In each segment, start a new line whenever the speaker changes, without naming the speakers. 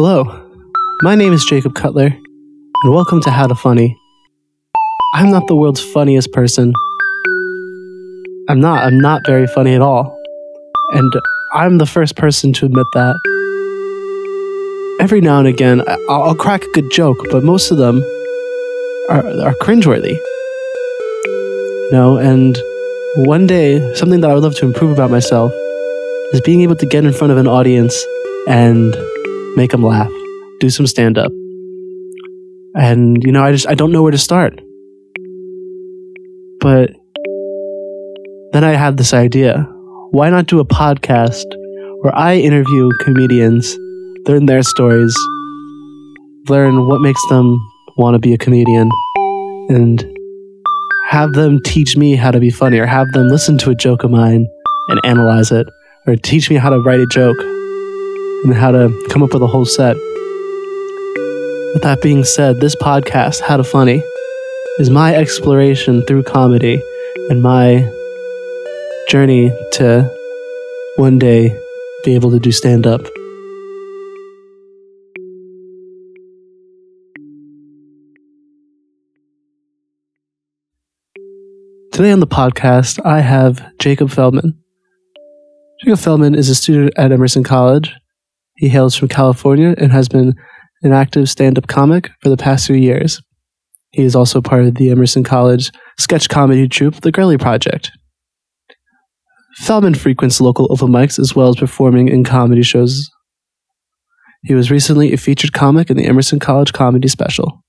Hello, my name is Jacob Cutler, and welcome to How to Funny. I'm not the world's funniest person. I'm not. I'm not very funny at all. And I'm the first person to admit that. Every now and again, I'll, crack a good joke, but most of them are, are cringeworthy. Know, and one day, something that I would love to improve about myself is being able to get in front of an audience and make them laugh, do some stand up. And, you know, I just, I don't know where to start. But then I had this idea. Why not do a podcast where I interview comedians, learn their stories, learn what makes them want to be a comedian, and have them teach me how to be funny, or have them listen to a joke of mine and analyze it, or teach me how to write a joke and how to come up with a whole set. With that being said, this podcast, How to Funny, is my exploration through comedy and my journey to one day be able to do stand up. Today on the podcast, I have Jacob Feldman. Jacob Feldman is a student at Emerson College. He hails from California and has been an active stand up comic for the past few years. He is also part of the Emerson College sketch comedy troupe, The Girly Project. Feldman frequents local open mics as well as performing in comedy shows. He was recently a featured comic in the Emerson College Comedy Special.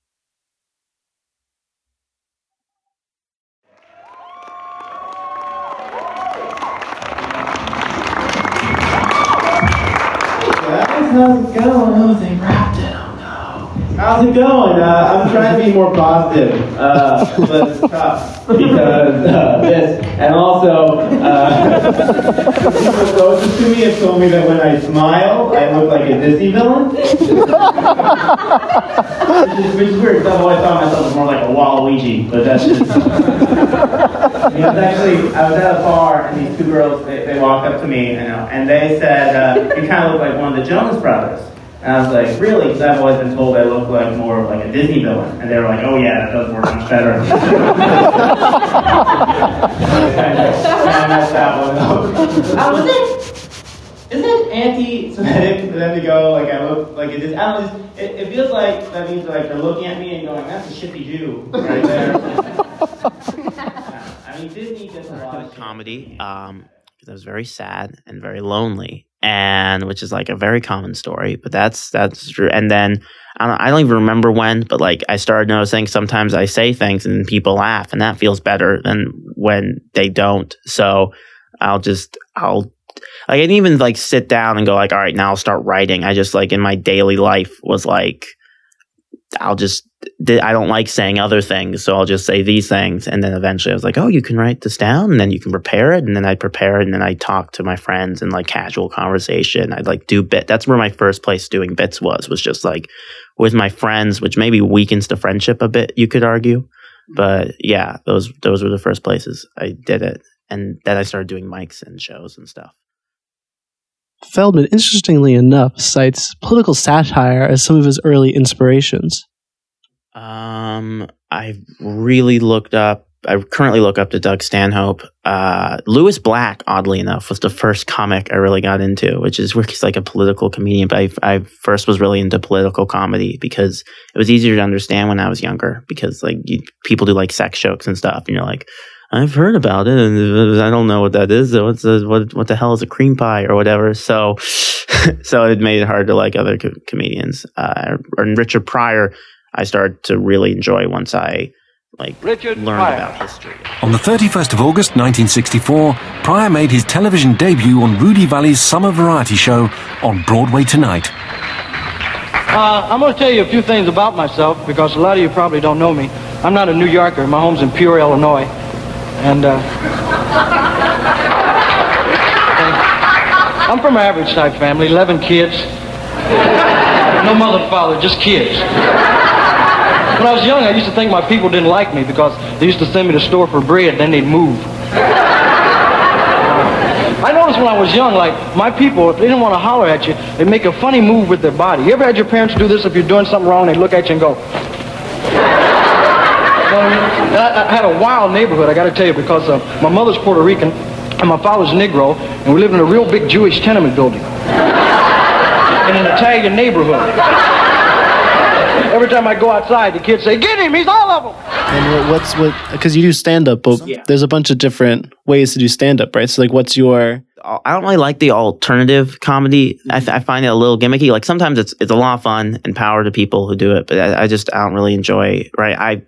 How's it going? Oh, they wrapped it. Oh no. How's it going? Uh, I'm trying to be more positive, uh, but it's tough because uh, this, and also uh, people closest to me have told me that when I smile, I look like a Disney villain. which, is, weird. I've always thought myself as more like a Waluigi, but that's just. I mean, actually, I was at a bar, and these two girls, they, they walked up to me, know, and they said, uh, you kind of look like one of the Jonas Brothers. And I was like, really? Because I've always been told I look like more of like a Disney villain. And they were like, oh yeah, that does work much better. kind of, kind of messed that one up. Uh, was it, is it anti-Semitic for them to go, like, I look like a Disney, I don't know, it, it feels like that means like they're looking at me and going, that's a shifty Jew right there. I mean, Disney does a lot of shit.
comedy um because I was very sad and very lonely and which is like a very common story but that's that's true. And then I don't, I don't even remember when but like I started noticing sometimes I say things and people laugh and that feels better than when they don't. So I'll just I'll like I didn't even like sit down and go like all right now I'll start writing. I just like in my daily life was like I'll just I don't like saying other things, so I'll just say these things, and then eventually I was like, oh, you can write this down, and then you can prepare it, and then I prepare it, and then I talk to my friends in like casual conversation. I'd like do bit. That's where my first place doing bits was was just like with my friends, which maybe weakens the friendship a bit. You could argue, mm-hmm. but yeah, those those were the first places I did it, and then I started doing mics and shows and stuff.
Feldman, interestingly enough, cites political satire as some of his early inspirations.
Um, I really looked up. I currently look up to Doug Stanhope. Uh, Lewis Black, oddly enough, was the first comic I really got into, which is where he's like a political comedian. But I, I first was really into political comedy because it was easier to understand when I was younger. Because like you, people do like sex jokes and stuff, and you're like, I've heard about it, and I don't know what that is. What's a, what what the hell is a cream pie or whatever? So, so it made it hard to like other co- comedians. Uh, and Richard Pryor, I started to really enjoy once I like
Richard
learned
Pryor.
about history.
On the 31st of August 1964, Pryor made his television debut on Rudy Vallée's summer variety show on Broadway Tonight.
Uh, I'm going to tell you a few things about myself because a lot of you probably don't know me. I'm not a New Yorker. My home's in Peoria, Illinois. And uh, I'm from an average type family, 11 kids. No mother father, just kids. When I was young, I used to think my people didn't like me because they used to send me to the store for bread, then they'd move. I noticed when I was young, like my people, if they didn't want to holler at you, they make a funny move with their body. You ever had your parents do this? If you're doing something wrong, they look at you and go. I, I had a wild neighborhood, I got to tell you, because uh, my mother's Puerto Rican and my father's Negro, and we lived in a real big Jewish tenement building in an Italian neighborhood. Every time I go outside, the kids say, "Get him! He's all of them."
And what's what? Because you do stand up, but
Yeah.
there's a bunch of different ways to do stand up, right? So like, what's your
I don't really like the alternative comedy. I, th- I find it a little gimmicky. Like sometimes it's it's a lot of fun and power to people who do it, but I, I just I don't really enjoy. Right, I.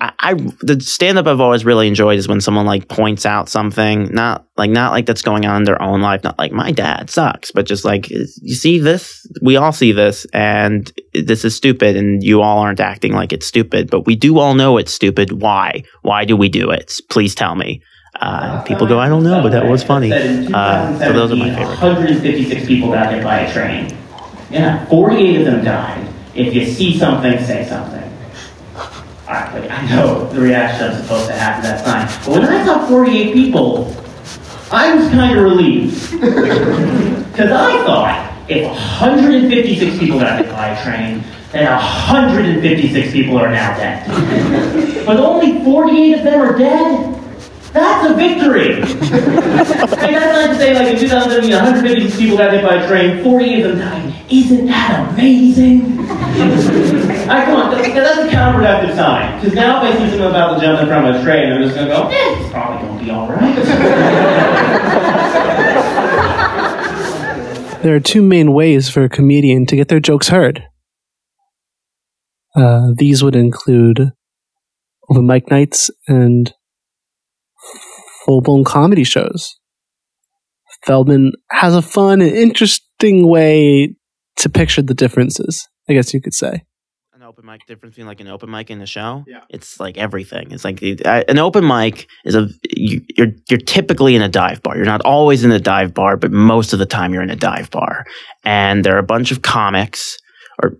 I, I the stand up I've always really enjoyed is when someone like points out something not like not like that's going on in their own life not like my dad sucks but just like you see this? We all see this and this is stupid and you all aren't acting like it's stupid but we do all know it's stupid. Why? Why do we do it? Please tell me. Uh, people go I don't know but that was funny. Uh, so those are my favorite.
156 people got hit by a train. Yeah, 48 of them died. If you see something, say something. Like, I know the reaction I'm supposed to have to that sign, but when I saw 48 people, I was kind of relieved. Because I thought if 156 people got hit by a train, then 156 people are now dead. but only 48 of them are dead? That's a victory! Like, that's not to say, like, in 2017, 156 people got hit by a train, 48 of them died. Isn't that amazing? I come on, that- that's a counterproductive sign. Because now if I see something about to jump in front of a train, I'm just going to go, eh, it's probably going to be all right.
There are two main ways for a comedian to get their jokes heard. Uh, these would include open mic nights and full blown comedy shows. Feldman has a fun and interesting way to picture the differences, I guess you could say.
an open mic difference between like an open mic and a show?
Yeah.
it's like everything. It's like the- uh, an open mic is a you, you're you're typically in a dive bar. You're not always in a dive bar but most of the time you're in a dive bar. And there are a bunch of comics or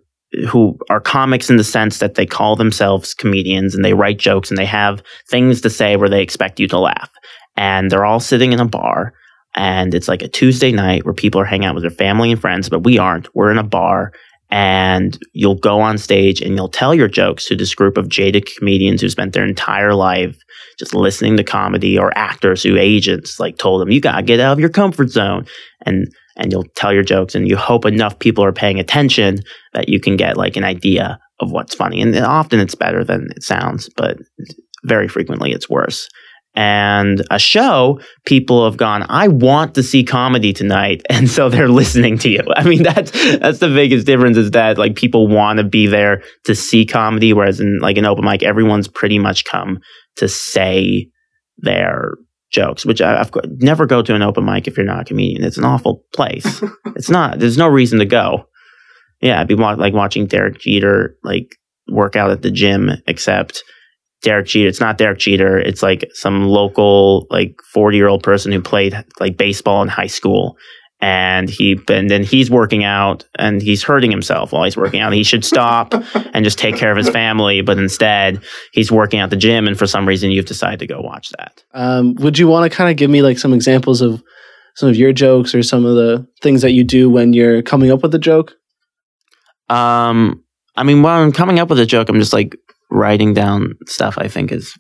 who are comics in the sense that they call themselves comedians and they write jokes and they have things to say where they expect you to laugh. And they're all sitting in a bar and it's like a Tuesday night where people are hanging out with their family and friends but we aren't. We're in a bar and you'll go on stage and you'll tell your jokes to this group of jaded comedians who spent their entire life just listening to comedy or actors who agents like told them you got to get out of your comfort zone. And and you'll tell your jokes and you hope enough people are paying attention that you can get like an idea of what's funny. And often it's better than it sounds but very frequently it's worse and a show people have gone i want to see comedy tonight. And so they're listening to you. I mean that's that's the biggest difference is that like people want to be there to see comedy whereas in like an open mic everyone's pretty much come to say their jokes which I, i've never go to an open mic if you're not a comedian. It's an awful place. It's not there's no reason to go. Yeah i'd be wa- like watching derek jeter like work out at the gym except Derek Jeter. It's not Derek Jeter. It's like some local, like 40 year old person who played like baseball in high school. And he, and then he's working out and he's hurting himself while he's working out. He should stop and just take care of his family. But instead, he's working out the gym. And for some reason, you've decided to go watch that.
Um, would you want to kind of give me like some examples of some of your jokes or some of the things that you do when you're coming up with a joke?
Um, I mean, when I'm coming up with a joke, I'm just like writing down stuff I think is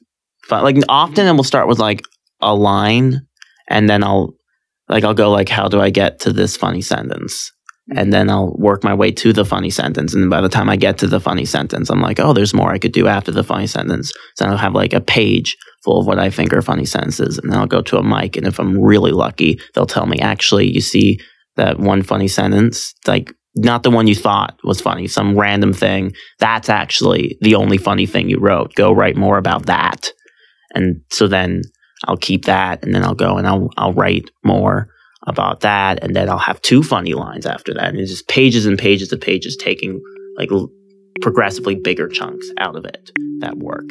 fun. Like often it will start with like a line and then I'll like I'll go like how do I get to this funny sentence? And then I'll work my way to the funny sentence. And by the time I get to the funny sentence, I'm like, oh, there's more I could do after the funny sentence. So I'll have like a page full of what I think are funny sentences. And then I'll go to a mic. And if I'm really lucky, they'll tell me, actually, you see that one funny sentence, like not the one you thought was funny, some random thing. That's actually the only funny thing you wrote. Go write more about that. And so then I'll keep that and then I'll go and I'll I'll write more about that and then I'll have two funny lines after that. And it's just pages and pages of pages taking like progressively bigger chunks out of it that work.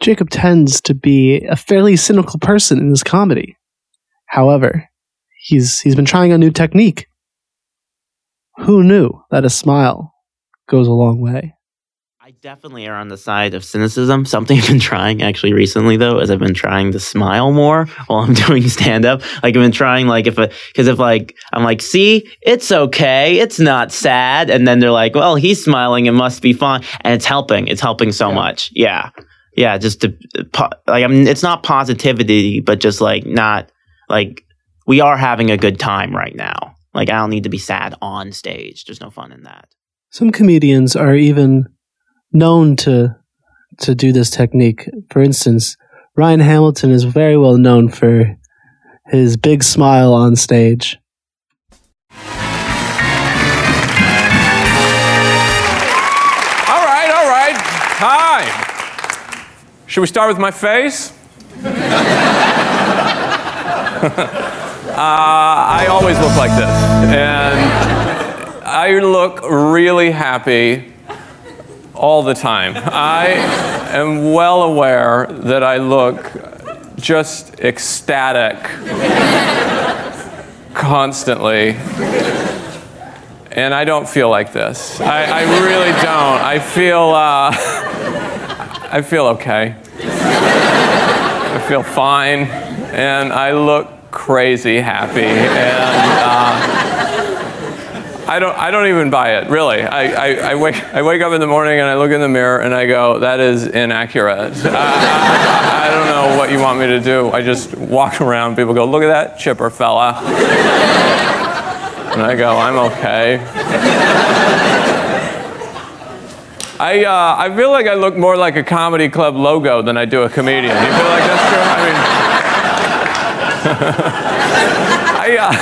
Jacob tends to be a fairly cynical person in his comedy. However, he's he's been trying a new technique. Who knew that a smile goes a long way?
I definitely are on the side of cynicism. Something I've been trying actually recently though is I've been trying to smile more while I'm doing stand up. Like I've been trying like if a because if like I'm like, see, it's okay, it's not sad, and then they're like, well, he's smiling, it must be fine, and it's helping. It's helping so
Yeah.
much. Yeah, yeah. Just to like I mean, it's not positivity, but just like not like we are having a good time right now. Like I don't need to be sad on stage. There's no fun in that.
Some comedians are even known to to do this technique. For instance, Ryan Hamilton is very well known for his big smile on stage.
Should we start with my face? uh, I always look like this. And I look really happy all the time. I am well aware that I look just ecstatic constantly. And I don't feel like this. I, I really don't. I feel, uh, I feel okay. I feel fine, and I look crazy happy, and uh, I don't, I don't even buy it. Really, I, I, I wake, I wake up in the morning and I look in the mirror and I go, that is inaccurate. I, I, I don't know what you want me to do. I just walk around. People go, look at that chipper fella. And I go, I'm okay. I, uh, I feel like I look more like a comedy club logo than I do a comedian. You feel like that's true? I mean, I, uh,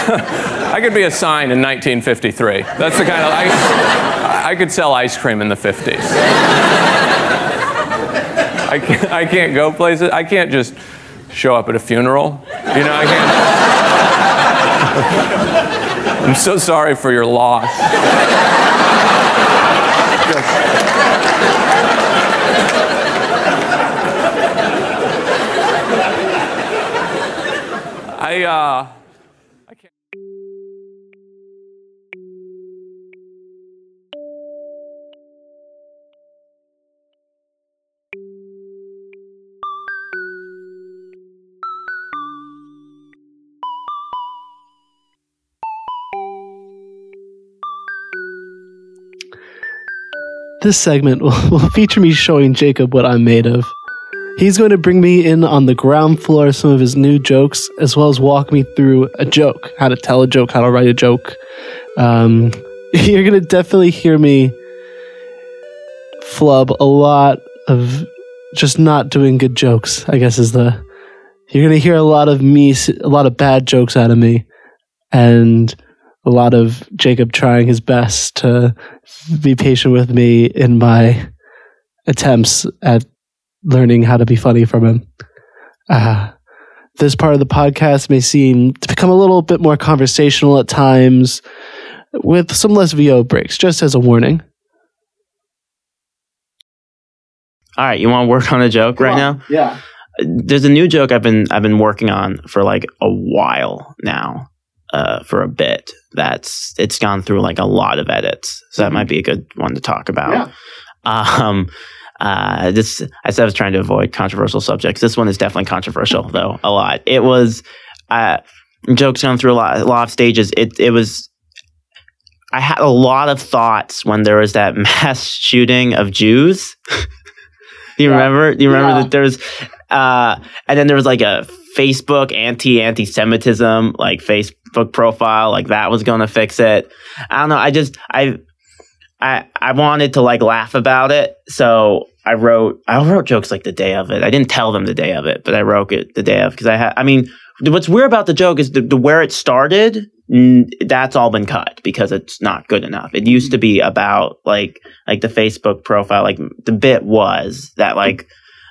I could be a sign in 1953. That's the kind of, I, I could sell ice cream in the 50s. I can't, I can't go places. I can't just show up at a funeral. You know, I can't. I'm so sorry for your loss. I, uh, I can't.
This segment will, will feature me showing Jacob what I'm made of. He's going to bring me in on the ground floor of some of his new jokes, as well as walk me through a joke, how to tell a joke, how to write a joke. Um, you're going to definitely hear me flub a lot of just not doing good jokes, I guess is the. You're going to hear a lot of me, a lot of bad jokes out of me, and a lot of Jacob trying his best to be patient with me in my attempts at learning how to be funny from him. Uh, this part of the podcast may seem to become a little bit more conversational at times with some less VO breaks, just as a warning.
All right, you want to work on a joke right now?
Yeah.
There's a new joke I've been I've been working on for like a while now, uh, for a bit. That's it's gone through like a lot of edits, so that might be a good one to talk about. Um, uh, this I said I was trying to avoid controversial subjects. This one is definitely controversial though, a lot. It was uh, jokes gone through a lot, a lot of stages. It it was. I had a lot of thoughts when there was that mass shooting of Jews. you
Yeah.
remember? You remember
Yeah.
that there was, uh, and then there was like a Facebook anti anti Semitism like Facebook profile, like that was going to fix it. I don't know. I just I I I wanted to like laugh about it, so I wrote I wrote jokes like the day of it. I didn't tell them the day of it, but I wrote it the day of because I had. I mean, what's weird about the joke is the, the where it started. That's all been cut because it's not good enough. It used to be about like like the Facebook profile. Like the bit was that like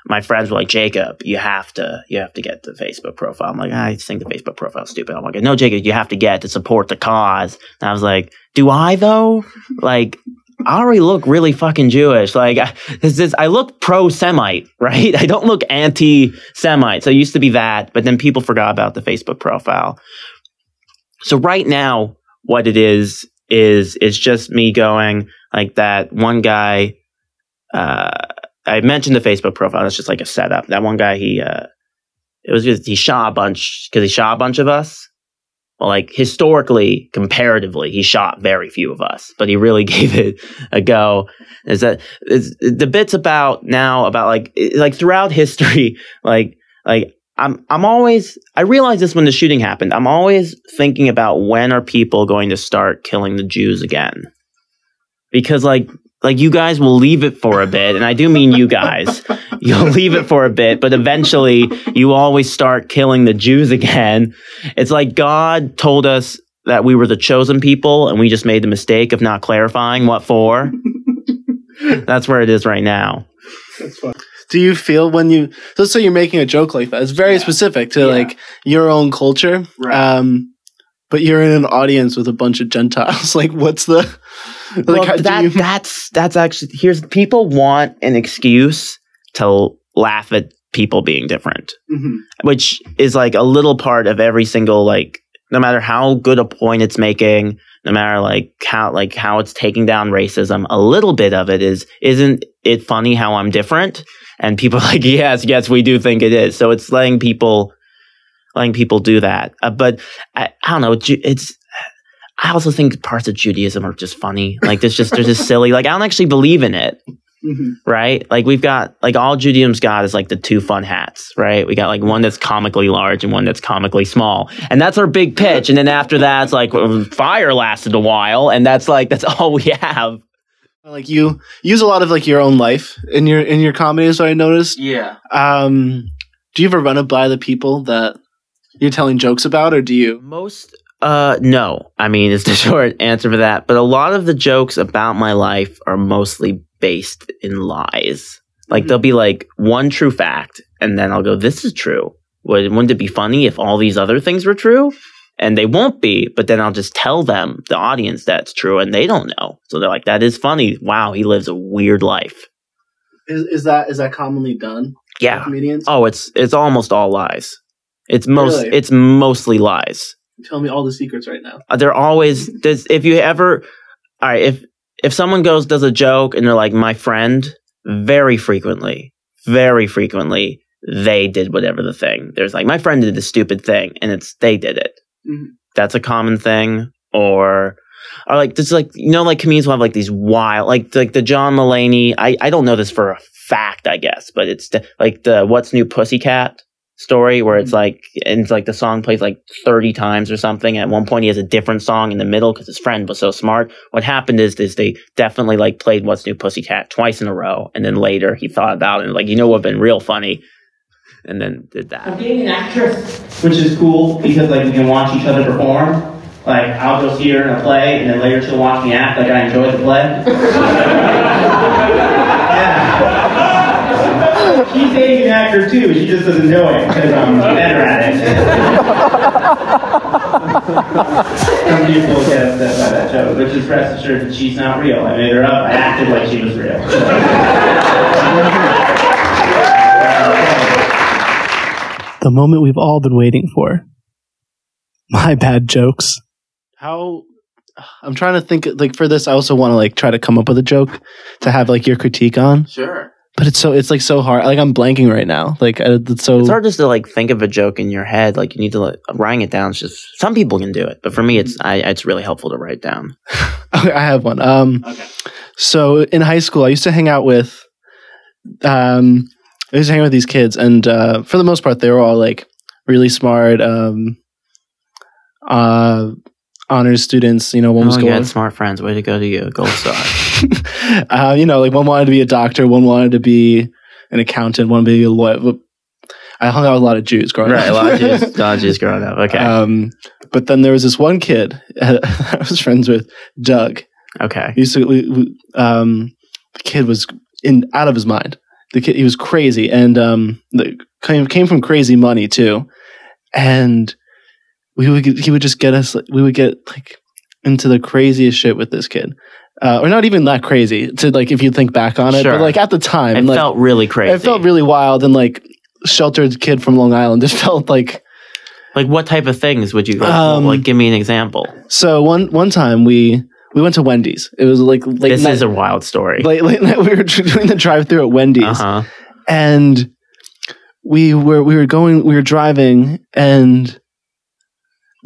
my friends were like, Jacob, you have to, you have to get the Facebook profile. I'm like, I think the Facebook profile is stupid. I'm like, no, Jacob, you have to get to support the cause. And I was like, do I though? Like, I already look really fucking Jewish. Like, I, this is, I look pro Semite, right? I don't look anti Semite. So it used to be that, but then people forgot about the Facebook profile. So right now, what it is, is it's just me going like that one guy, uh, I mentioned the Facebook profile. That's just like a setup. That one guy, he, uh, it was just, he shot a bunch, cause he shot a bunch of us well, like historically, comparatively, he shot very few of us, but he really gave it a go. Is that is the bits about now about like like throughout history, like like I'm I'm always I realized this when the shooting happened. I'm always thinking about when are people going to start killing the Jews again, because like like you guys will leave it for a bit and i do mean you guys. You'll leave it for a bit but eventually you always start killing the jews again. It's like god told us that we were the chosen people and we just made the mistake of not clarifying what for. That's where it is right now.
That's Do you feel when you let's say you're making a joke like that? It's very specific to like your own culture. Um but you're in an audience with a bunch of Gentiles. like what's the like
well, that
you-
that's that's actually here's people want an excuse to laugh at people being different
Mhm.
which is like a little part of every single like no matter how good a point it's making no matter like how like how it's taking down racism a little bit of it is isn't it funny how i'm different? And people are like yes yes we do think it is. So it's letting people letting people do that. Uh, but I, I don't know it's i also think parts of judaism are just funny like there's just they're just silly like i don't actually believe in it
Mhm.
right? Like we've got like all Judaism's got is like the two fun hats, right? We got like one that's comically large and one that's comically small, and that's our big pitch. And then after that, it's like fire lasted a while, and that's like that's all we have.
like you use a lot of like your own life in your in your comedy is what I noticed.
Yeah.
Um do you ever run it by the people that you're telling jokes about or do you
Most uh no. I mean, it's the short answer for that. But a lot of the jokes about my life are mostly based in lies. Like
Mhm.
there'll be like one true fact, and then I'll go, "This is true." Would, wouldn't it be funny if all these other things were true? And they won't be, but then I'll just tell them, the audience, that's true, and they don't know. So they're like, "That is funny. Wow, he lives a weird life."
is, is that is that commonly done?
Yeah.
Comedians?
Oh, it's it's almost all lies. It's most
Really?
it's mostly lies.
Tell me all the secrets right now.
Uh, they're always there's, if you ever all right if if someone goes does a joke and they're like my friend very frequently very frequently they did whatever the thing there's like my friend did the stupid thing and it's they did it
Mhm.
that's a common thing or or like this like you know like comedians will have like these wild like like the john mulaney i i don't know this for a fact i guess but it's the, like the what's new pussycat story where it's mm-hmm. like and it's like the song plays like 30 times or something and at one point he has a different song in the middle because his friend was so smart what happened is is they definitely like played what's new pussycat twice in a row and then later he thought about it and like you know what would have been real funny and then did that I'm
being an actress, which is cool because like we can watch each other perform. Like I'll go see her in a play, and then later she'll watch me act like I enjoyed the play. an actor too. She just doesn't know it because I'm better at it. Some people get upset by that joke, which is rest assured that she's not real. I made her up. I acted like she was real.
The moment we've all been waiting for. My bad jokes. How I'm trying to think like for this I also want to like try to come up with a joke to have like your critique on.
sure
But it's so it's like so hard. Like I'm blanking right now. Like it's so
it's hard just to like think of a joke in your head like you need to like writing it down it's just some people can do it but for me it's I, it's really helpful to write down
Okay, I have one. Um,
Okay.
So in high school, I used to hang out with, um, I used to hang out with these kids, and uh, for the most part, they were all like really smart, um, uh, honors students. You know, one was
oh,
going,
smart friends way to go to you gold star
uh, you know, like one wanted to be a doctor, one wanted to be an accountant, one wanted to be a lawyer. I hung out with a lot of Jews growing
right a
up.
lot of Jews, a lot of Jews growing up okay
Um, but then there was this one kid I was friends with, Doug.
okay
He used to, we, we, um, the kid was in out of his mind. The kid, he was crazy, and um, the, came came from crazy money too. And we would, he would just get us. We would get like into the craziest shit with this kid. uh, or not even that crazy to like if you think back on it.
Sure.
But like at the time,
It
like,
felt really crazy.
it felt really wild and like sheltered kid from Long Island. It felt like
like what type of things would you like,
Um,
like give me an example?
so. One one time we we went to Wendy's. It was like late
This
night.
is a wild story.
late, late night. We were doing the drive through at Wendy's.
Uh-huh.
and we were we were going we were driving and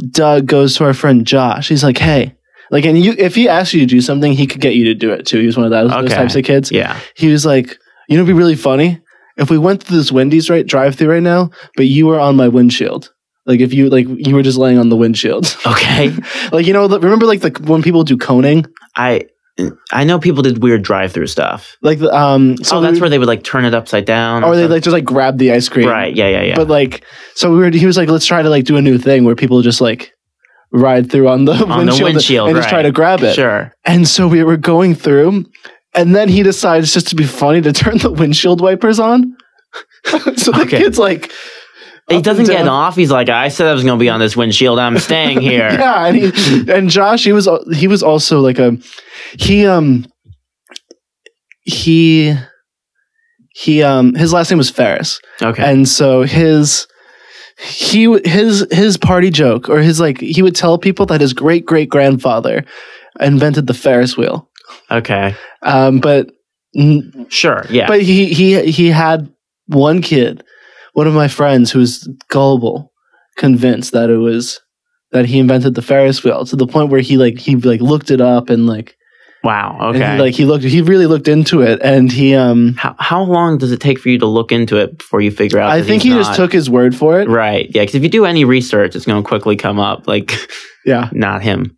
Doug goes to our friend Josh. He's like, "Hey." Like and you if he asked you to do something, he could get you to do it too. He was one of those, those types of kids.
Yeah.
He was like, "You know, it'd be really funny if we went through this Wendy's right drive through right now, but you were on my windshield. Like if you like you were just laying on the windshield.
Okay.
like you know, remember like the when people do coning,
I I know people did weird drive-through stuff.
like um. So
oh, that's
we-
where they would like turn it upside down.
or they like just like grab the ice cream.
right. Yeah. Yeah. Yeah.
But like, so we were. He was like, "Let's try to like do a new thing where people just like ride through on the
on
windshield,
the windshield
and just try to grab it."
Sure.
And so we were going through, and then he decides just to be funny to turn the windshield wipers on. so the
Okay.
kid's like,
He doesn't get off. He's like, I said I was going to be on this windshield. I'm staying here.
Yeah, and he and Josh, he was he was also like a he um he he um his last name was Ferris.
Okay.
And so his he his his party joke or his like he would tell people that his great great grandfather invented the Ferris wheel.
okay.
Um, but
Sure. Yeah.
but he he he had one kid, one of my friends who was gullible, convinced that it was that he invented the Ferris wheel to the point where he like he like looked it up and like
wow. Okay.
he, like he looked he really looked into it and he um
how how long does it take for you to look into it before you figure out?
I think he just took his word for it.
Right. Yeah. Because if you do any research, it's going to quickly come up. Like,
Yeah.
not him.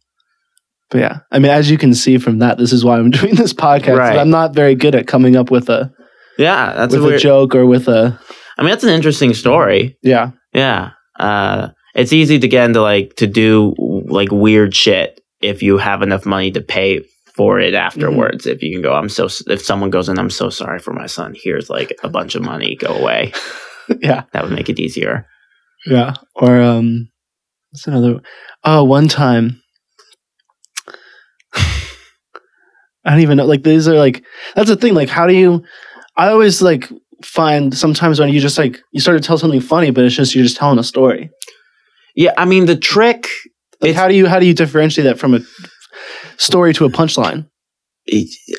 But yeah, I mean, as you can see from that, this is why I'm doing this podcast.
Right.
I'm not very good at coming up with a
Yeah. That's
with
a
a joke or with a
I mean, that's an interesting story.
yeah.
Yeah. Uh, it's easy to get into like to do like weird shit if you have enough money to pay for it afterwards. If you can go, I'm so. If someone goes in, I'm so sorry for my son. Here's like a bunch of money. Go away.
yeah,
That would make it easier.
yeah. Or um, what's another? Oh, one time. I don't even know. Like these are like that's the thing. Like, how do you? I always like find sometimes when you just like you start to tell something funny, but it's just you're just telling a story.
Yeah. I mean, the trick.
Like, how do you how do you differentiate that from a story to a punchline?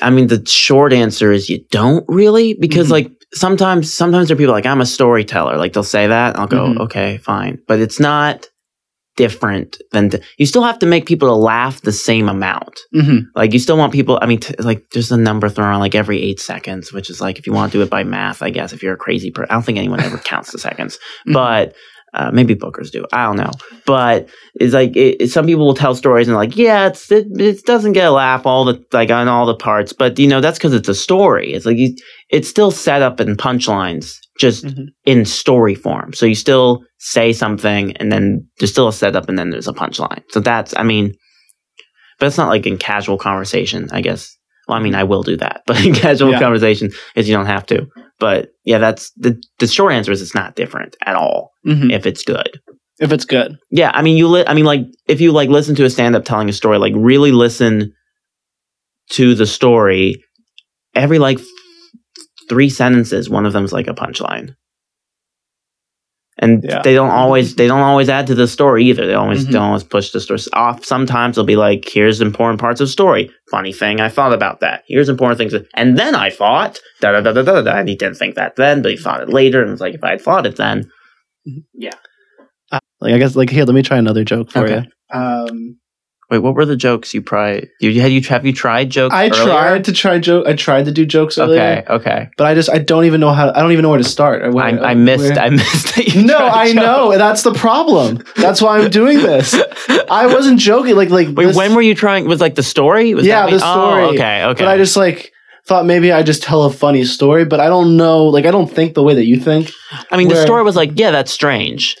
I mean, the short answer is you don't really because
Mhm.
like sometimes sometimes there are people like I'm a storyteller. Like they'll say that. I'll go,
Mhm.
okay, fine, but it's not different than th- you still have to make people laugh the same amount.
Mm-hmm.
Like you still want people. I mean, t- like there's a number thrown around like every eight seconds, which is like if you want to do it by math, I guess if you're a crazy person, I don't think anyone ever counts the seconds,
Mhm.
but. Uh, maybe bookers do. I don't know, but it's like it, it- some people will tell stories and like, yeah, it's it, it doesn't get a laugh all the like on all the parts, but you know that's because it's a story. It's like you, it's still set up in punchlines, just
Mhm.
in story form. So you still say something, and then there's still a setup, and then there's a punchline. So that's, I mean, but it's not like in casual conversation, I guess. Well, I mean, I will do that, but in casual
Yeah.
conversation, is you don't have to. But yeah, that's the the short answer is it's not different at all
Mm-hmm.
if it's good.
If it's good,
Yeah, I mean, you. Li- I mean, like if you like listen to a stand up telling a story, like really listen to the story. Every like three sentences, one of them's like a punchline, and
Yeah.
they don't always they don't always add to the story either. They always
Mhm.
don't always push the story off. Sometimes they'll be like, "Here's important parts of story. Funny thing, I thought about that. Here's important things, and then I thought da da da da da da. And he didn't think that then, but he thought it later, and it's like if I had thought it then, Yeah.
like I guess like here, let me try another joke for
Okay.
you. Um,
Wait, what were the jokes you tried? You had you have you tried jokes?
I
earlier?
tried to try joke. I tried to do jokes earlier,
Okay, okay.
but I just I don't even know how. I don't even know where to start. or where-
I, I missed.
where-
I missed that. You
no, I
jokes.
know. That's the problem. That's why I'm doing this. I wasn't joking. Like like
Wait,
this-
when were you trying? Was like the story? Was
Yeah,
that
the
oh,
story.
Oh, okay, okay.
But I just like thought maybe I just tell a funny story, but I don't know. Like I don't think the way that you think.
I mean, the story was like, yeah, that's strange.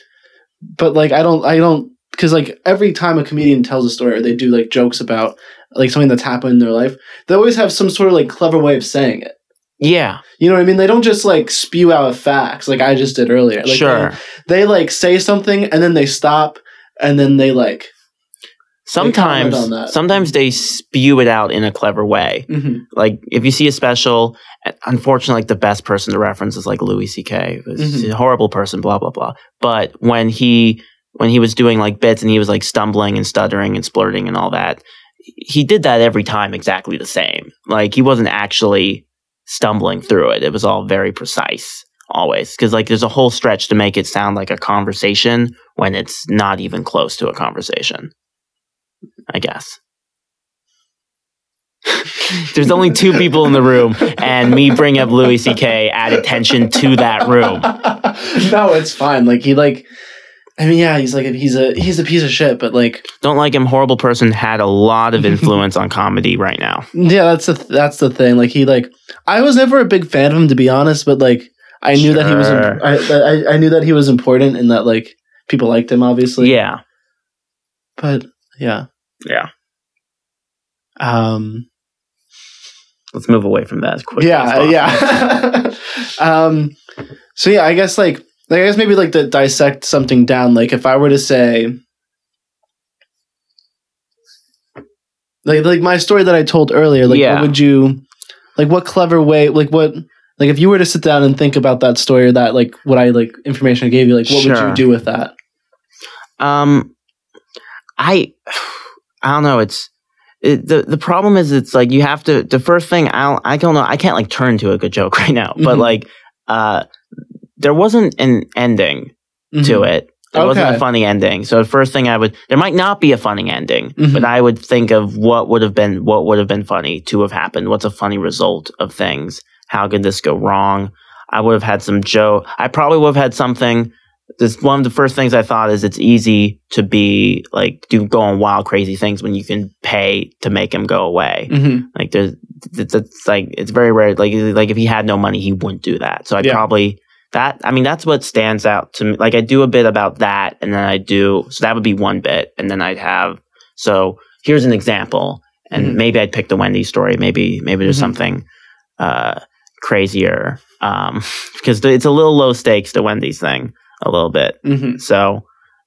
But like I don't. I don't because like every time a comedian tells a story or they do like jokes about like something that's happened in their life, they always have some sort of like clever way of saying it.
Yeah,
You know what I mean? They don't just like spew out facts like I just did earlier. Like,
sure.
They, they like say something and then they stop and then they like
sometimes
that.
sometimes they spew it out in a clever way.
Mhm.
Like if you see a special, unfortunately, like the best person to reference is like Louis C.K. He's
Mhm.
a horrible person, blah blah blah. But when he when he was doing like bits and he was like stumbling and stuttering and splurting and all that, he did that every time exactly the same. Like he wasn't actually stumbling through it. It was all very precise always because like there's a whole stretch to make it sound like a conversation when it's not even close to a conversation. I guess. There's only two people in the room, and me bring up Louis C.K. add attention to that room.
no, it's fine. Like he like, I mean, yeah, he's like he's a he's a piece of shit, but like,
Don't like him. Horrible person had a lot of influence on comedy right now.
yeah, that's the that's the thing. Like he like, I was never a big fan of him to be honest, but like, I knew that he was
Sure.
I, I I knew that he was important and that like people liked him, obviously.
Yeah,
but yeah,
yeah.
um,
Let's move away from that as quickly.
yeah,
possible.
yeah. um, so yeah, I guess like like I guess maybe like to dissect something down. Like if I were to say. Like, like my story that I told earlier, like
Yeah.
what would you like what clever way like what like if you were to sit down and think about that story or that like what I like information I gave you, like what would you do with that?
Um, I, I don't know. It's it, the the problem is it's like you have to. The first thing I don't, I don't know. I can't like turn to a good joke right now, but
Mhm.
like, uh, there wasn't an ending to
Mhm.
it. There wasn't a funny ending. So the first thing I would, there might not be a funny ending,
Mhm.
but I would think of what would have been, what would have been funny to have happened. What's a funny result of things? How could this go wrong? I would have had some joke. I probably would have had something. This one of the first things I thought is it's easy to be like do go on wild crazy things when you can pay to make him go away.
Mhm.
Like there's it's, it's like it's very rare. Like like if he had no money, he wouldn't do that. So I
Yeah.
probably that. I mean, that's what stands out to me. Like I do a bit about that, and then I do. So that would be one bit, and then I'd have. So here's an example, and
Mhm.
maybe I'd pick the Wendy story. Maybe maybe there's
Mhm.
something uh, crazier um, because it's a little low stakes the Wendy's thing a little bit.
Mhm.
So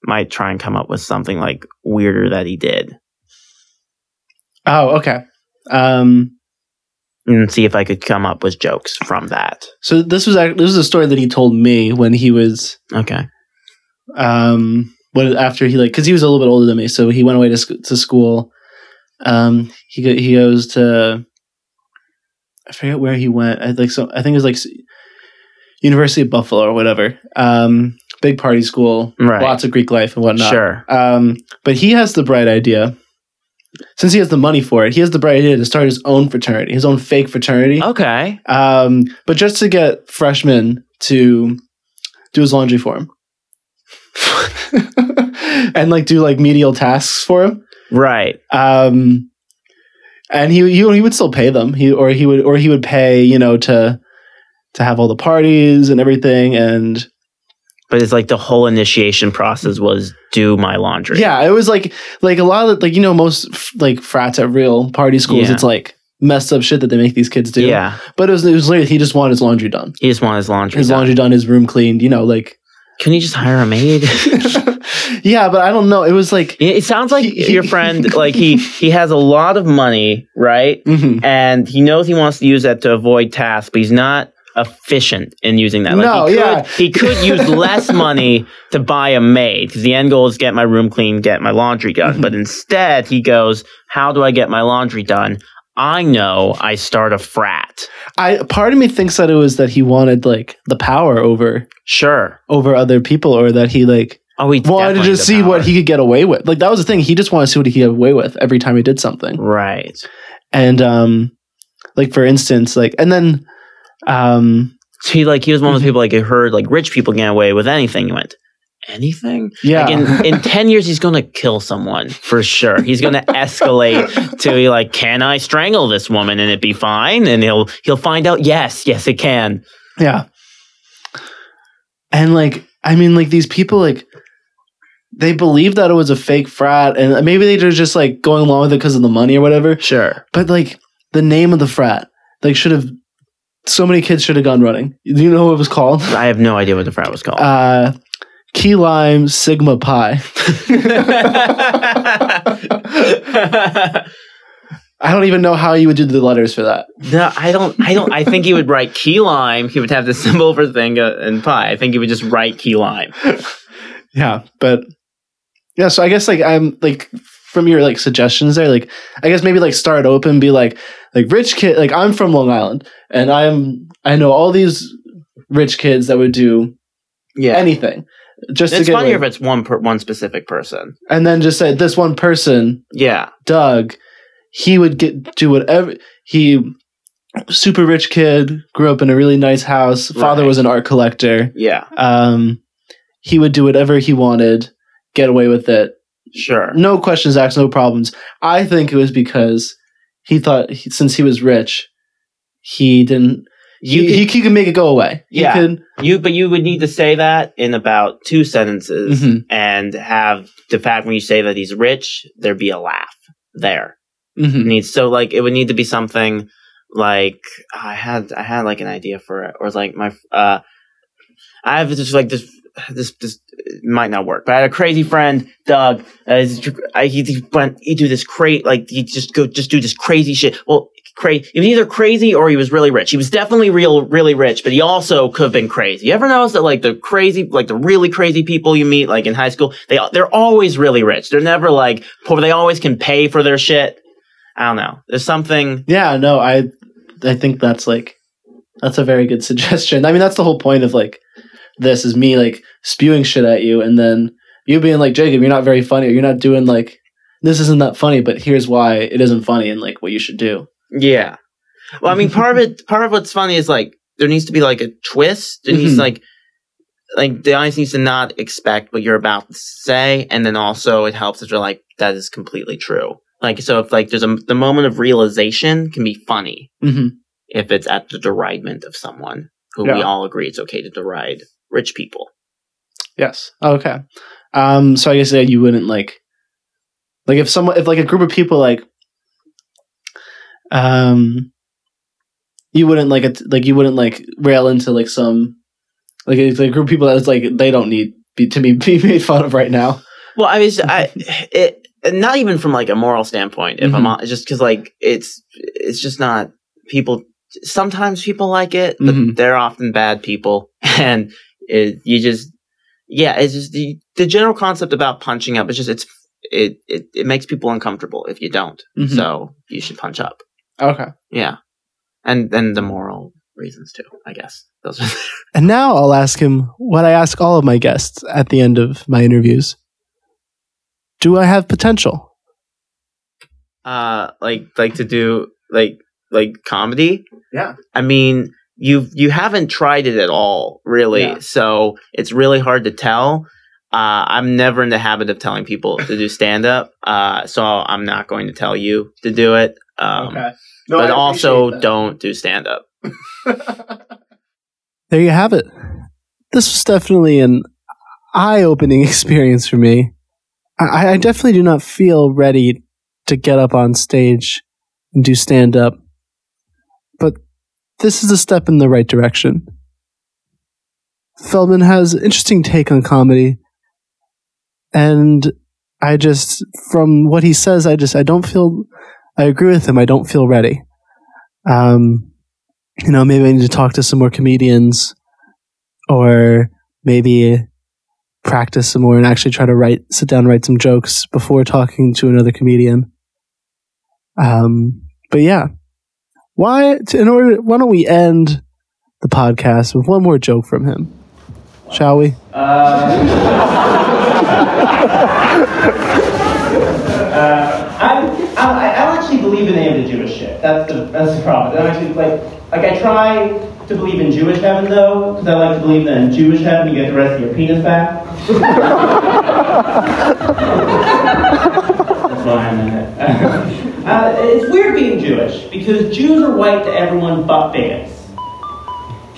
might try and come up with something like weirder that he did.
Oh, okay. Um
and see if I could come up with jokes from that.
so this was this was a story that he told me when he was
Okay.
um when after he like because he was a little bit older than me so he went away to, sc- to school um he go, he goes to i forget where he went i like so i think it was like university of buffalo or whatever um big party school
Right.
lots of greek life and whatnot
Sure.
um but he has the bright idea since he has the money for it he has the bright idea to start his own fraternity his own fake fraternity
Okay.
um, but just to get freshmen to do his laundry for him. and like do like medial tasks for him.
Right.
Um, and he, he he would still pay them. He or he would or he would pay, you know, to to have all the parties and everything and
But it's like the whole initiation process was do my laundry.
yeah, it was like like a lot of like you know most f- like frats at real party schools
Yeah.
it's like messed up shit that they make these kids do.
Yeah.
But it was it was literally he just wanted his laundry done.
He just wanted his laundry.
His
done.
laundry done, his room cleaned, you know, like
Can you just hire a maid?
yeah, but I don't know. It was like,
it sounds like
He-
your friend, like he he has a lot of money, right?
mhm.
And he knows he wants to use that to avoid tasks, but he's not efficient in using that. Like
No,
he could,
yeah.
he could use less money to buy a maid because the end goal is get my room clean, get my laundry done.
Mm-hmm.
But instead, he goes, "How do I get my laundry done?" I know I start a frat.
I part of me thinks that it was that he wanted like the power over
Sure.
over other people, or that he like
Oh, he
wanted to just see what he could get away with. Like that was the thing. He just wanted to see what he could get away with every time he did something.
Right.
And um, like for instance, like and then um,
So he like he was one
Mm-hmm.
of those people like who heard like rich people get away with anything. He went, anything?
yeah,
Like in, in ten years, he's gonna kill someone for sure. He's gonna escalate to be like, can I strangle this woman and it be fine? And he'll he'll find out. Yes, yes, it can.
yeah. And like I mean, like these people like. They believed that it was a fake frat, and maybe they were just like going along with it because of the money or whatever.
Sure.
But like the name of the frat, like should have so many kids should have gone running. Do you know what it was called?
I have no idea what the frat was called.
Uh key lime sigma pi. I don't even know how you would do the letters for that.
No, I don't. I don't. I think he would write key lime. He would have the symbol for thing uh, and pi. I think he would just write key lime.
Yeah, but yeah, so I guess like I'm like from your like suggestions there, like I guess maybe like start open, be like like rich kid like I'm from Long Island and I'm I know all these rich kids that would do
Yeah,
anything. Just
it's
to get
funnier
like-
if it's one per, one specific person.
and then just say this one person,
Yeah,
Doug, he would get do whatever he super rich kid, grew up in a really nice house, father
Right.
was an art collector.
yeah,
Um he would do whatever he wanted, get away with it.
sure.
no questions asked, no problems. I think it was because he thought he, since he was rich, he didn't.
You
He,
could-
he, could make it go away.
Yeah.
could.
You, but you would need to say that in about two sentences
Mhm.
and have the fact when you say that he's rich, there'd be a laugh there.
Mhm.
needs so like it would need to be something like I had I had like an idea for it, or like my uh, I have just like this this this might not work, but I had a crazy friend, Doug. Uh, he, he went he do this crazy like he just go just do this crazy shit. Well, crazy. He was either crazy or he was really rich. He was definitely real really rich, but he also could have been crazy. You ever notice that like the crazy like the really crazy people you meet like in high school, they they're always really rich. They're never like poor. They always can pay for their shit. I don't know. There's something.
Yeah, no, I, I think that's like, that's a very good suggestion. I mean, that's the whole point of like, this is me like spewing shit at you, and then you being like, Jacob, you're not very funny, or you're not doing like, this isn't that funny, but here's why it isn't funny, and like what you should do.
Yeah. Well, I mean, part of it, part of what's funny is like there needs to be like a twist. There needs
Mhm.
like, like the audience needs to not expect what you're about to say, and then also it helps if you're like that is completely true. Like so, if like there's a the moment of realization can be funny
Mm-hmm.
if it's at the deridement of someone who we all agree it's okay to deride rich people.
Yes. Okay. Um. So I guess yeah, you wouldn't like, like if someone, if like a group of people like, um, you wouldn't like it, like you wouldn't like rail into like some, like a, like a group of people that's like they don't need be, to be, be made fun of right now.
Well, I was I it not even from like a moral standpoint. If I'm
Mhm.
on, just because like it's it's just not people. Sometimes people like it, but
Mhm.
they're often bad people, and it, you just yeah, it's just the the general concept about punching up. It's just it's it it, it makes people uncomfortable if you don't.
Mhm.
So you should punch up.
Okay.
Yeah, and then the moral reasons too. I guess those are.
And now I'll ask him what I ask all of my guests at the end of my interviews. Do I have potential?
uh like like to do like like comedy
Yeah.
i mean you you haven't tried it at all really.
Yeah.
so it's really hard to tell. Uh i'm never in the habit of telling people to do stand up uh so i'm not going to tell you to do it. Um but also don't do stand up
There you have it. This was definitely an eye opening experience for me. I, I definitely do not feel ready to get up on stage and do stand up, but this is a step in the right direction. Feldman has an interesting take on comedy, and I just, from what he says, I just, I don't feel, I agree with him. I don't feel ready. Um, you know, maybe I need to talk to some more comedians or maybe practice some more and actually try to write, sit down, write some jokes before talking to another comedian. Um, but yeah, why, in order, why don't we end the podcast with one more joke from him? Shall we?
Uh, uh, I, I, I don't actually believe in any of the Jewish shit. That's the that's the problem. I actually like like I try to believe in Jewish heaven though, because I like to believe that in Jewish heaven you get the rest of your penis back. That's why I'm in it. Uh, it's weird being Jewish because Jews are white to everyone but.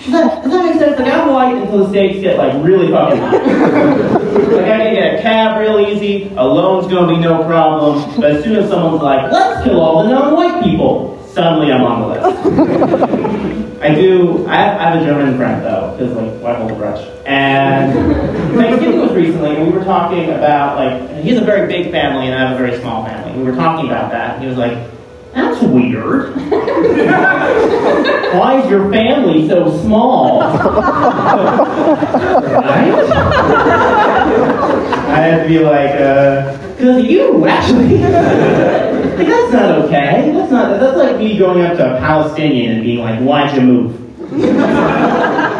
Does that, does that make sense? Like I'm white until the stakes get like really fucking high. like I can get a cab real easy, a loan's gonna be no problem. But as soon as someone's like, let's kill all the non-white people,
suddenly I'm on the list. I do. I have, I have a German friend though, because like why hold a grudge? And Thanksgiving was recently, and we were talking about like he has a very big family, and I have a very small family. We were talking about that. And he was like, "That's weird. why is your family so small?" right? I had to be like, uh, because you actually. Like, that's not okay. That's not. That's like me going up to a Palestinian and being like, "Why'd you move?"